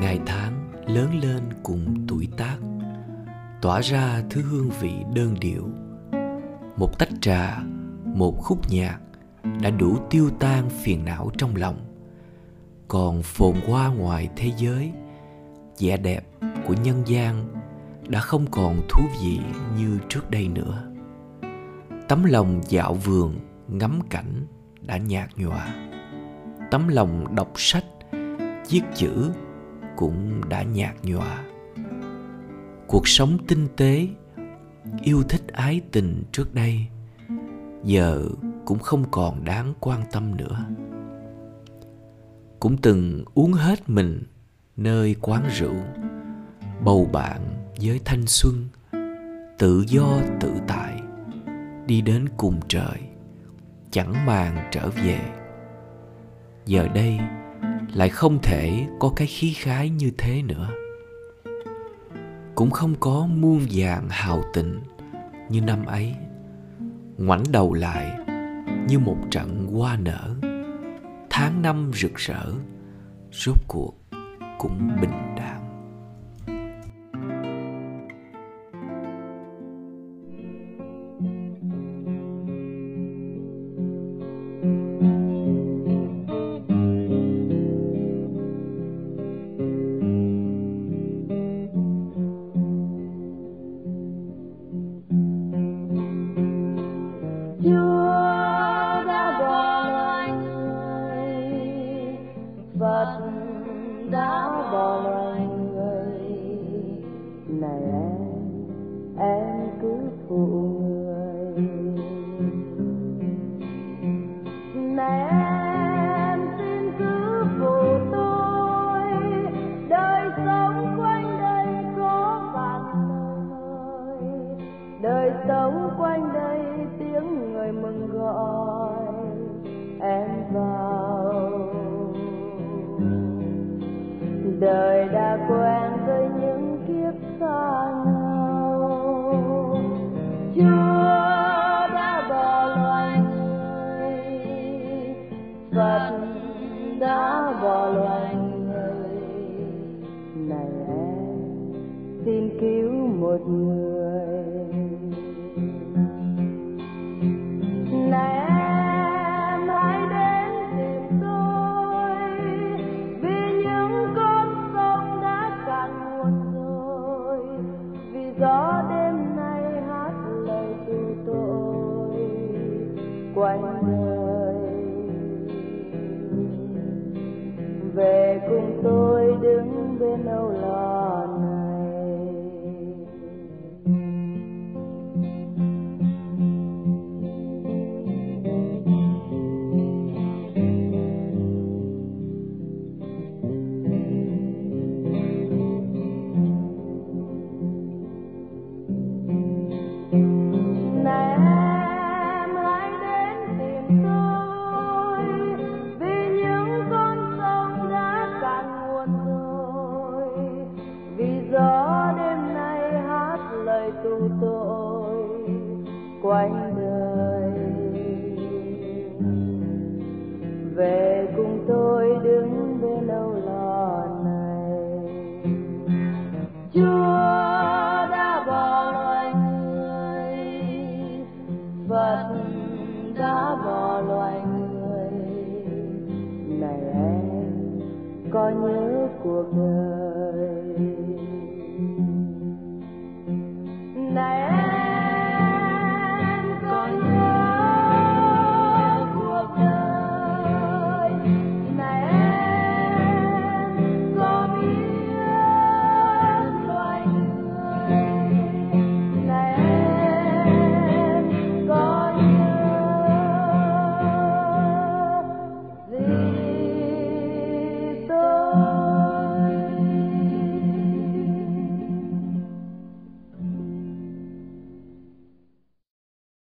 ngày tháng lớn lên cùng tuổi tác, tỏa ra thứ hương vị đơn điệu. Một tách trà, một khúc nhạc đã đủ tiêu tan phiền não trong lòng. Còn phồn hoa ngoài thế giới, vẻ đẹp của nhân gian đã không còn thú vị như trước đây nữa. Tấm lòng dạo vườn ngắm cảnh đã nhạt nhòa. Tấm lòng đọc sách, viết chữ cũng đã nhạt nhòa. Cuộc sống tinh tế, yêu thích ái tình trước đây, giờ cũng không còn đáng quan tâm nữa. Cũng từng uống hết mình nơi quán rượu, bầu bạn với thanh xuân, tự do tự tại, đi đến cùng trời, chẳng màng trở về. Giờ đây lại không thể có cái khí khái như thế nữa. Cũng không có muôn vàng hào tình như năm ấy, ngoảnh đầu lại như một trận hoa nở. Tháng năm rực rỡ, rốt cuộc cũng bình đạm. vật đã bỏ lỡ đời đã quen với những kiếp xa nhau. Chúa đã bỏ loài người, phật đã bỏ loài người. Này em, xin cứu một người. Đứng bên âu chúng tu tội quanh đời về cùng tôi đứng bên lâu lò này. Chúa đã bỏ loài người, Phật đã bỏ loài người. Này em, có nhớ cuộc đời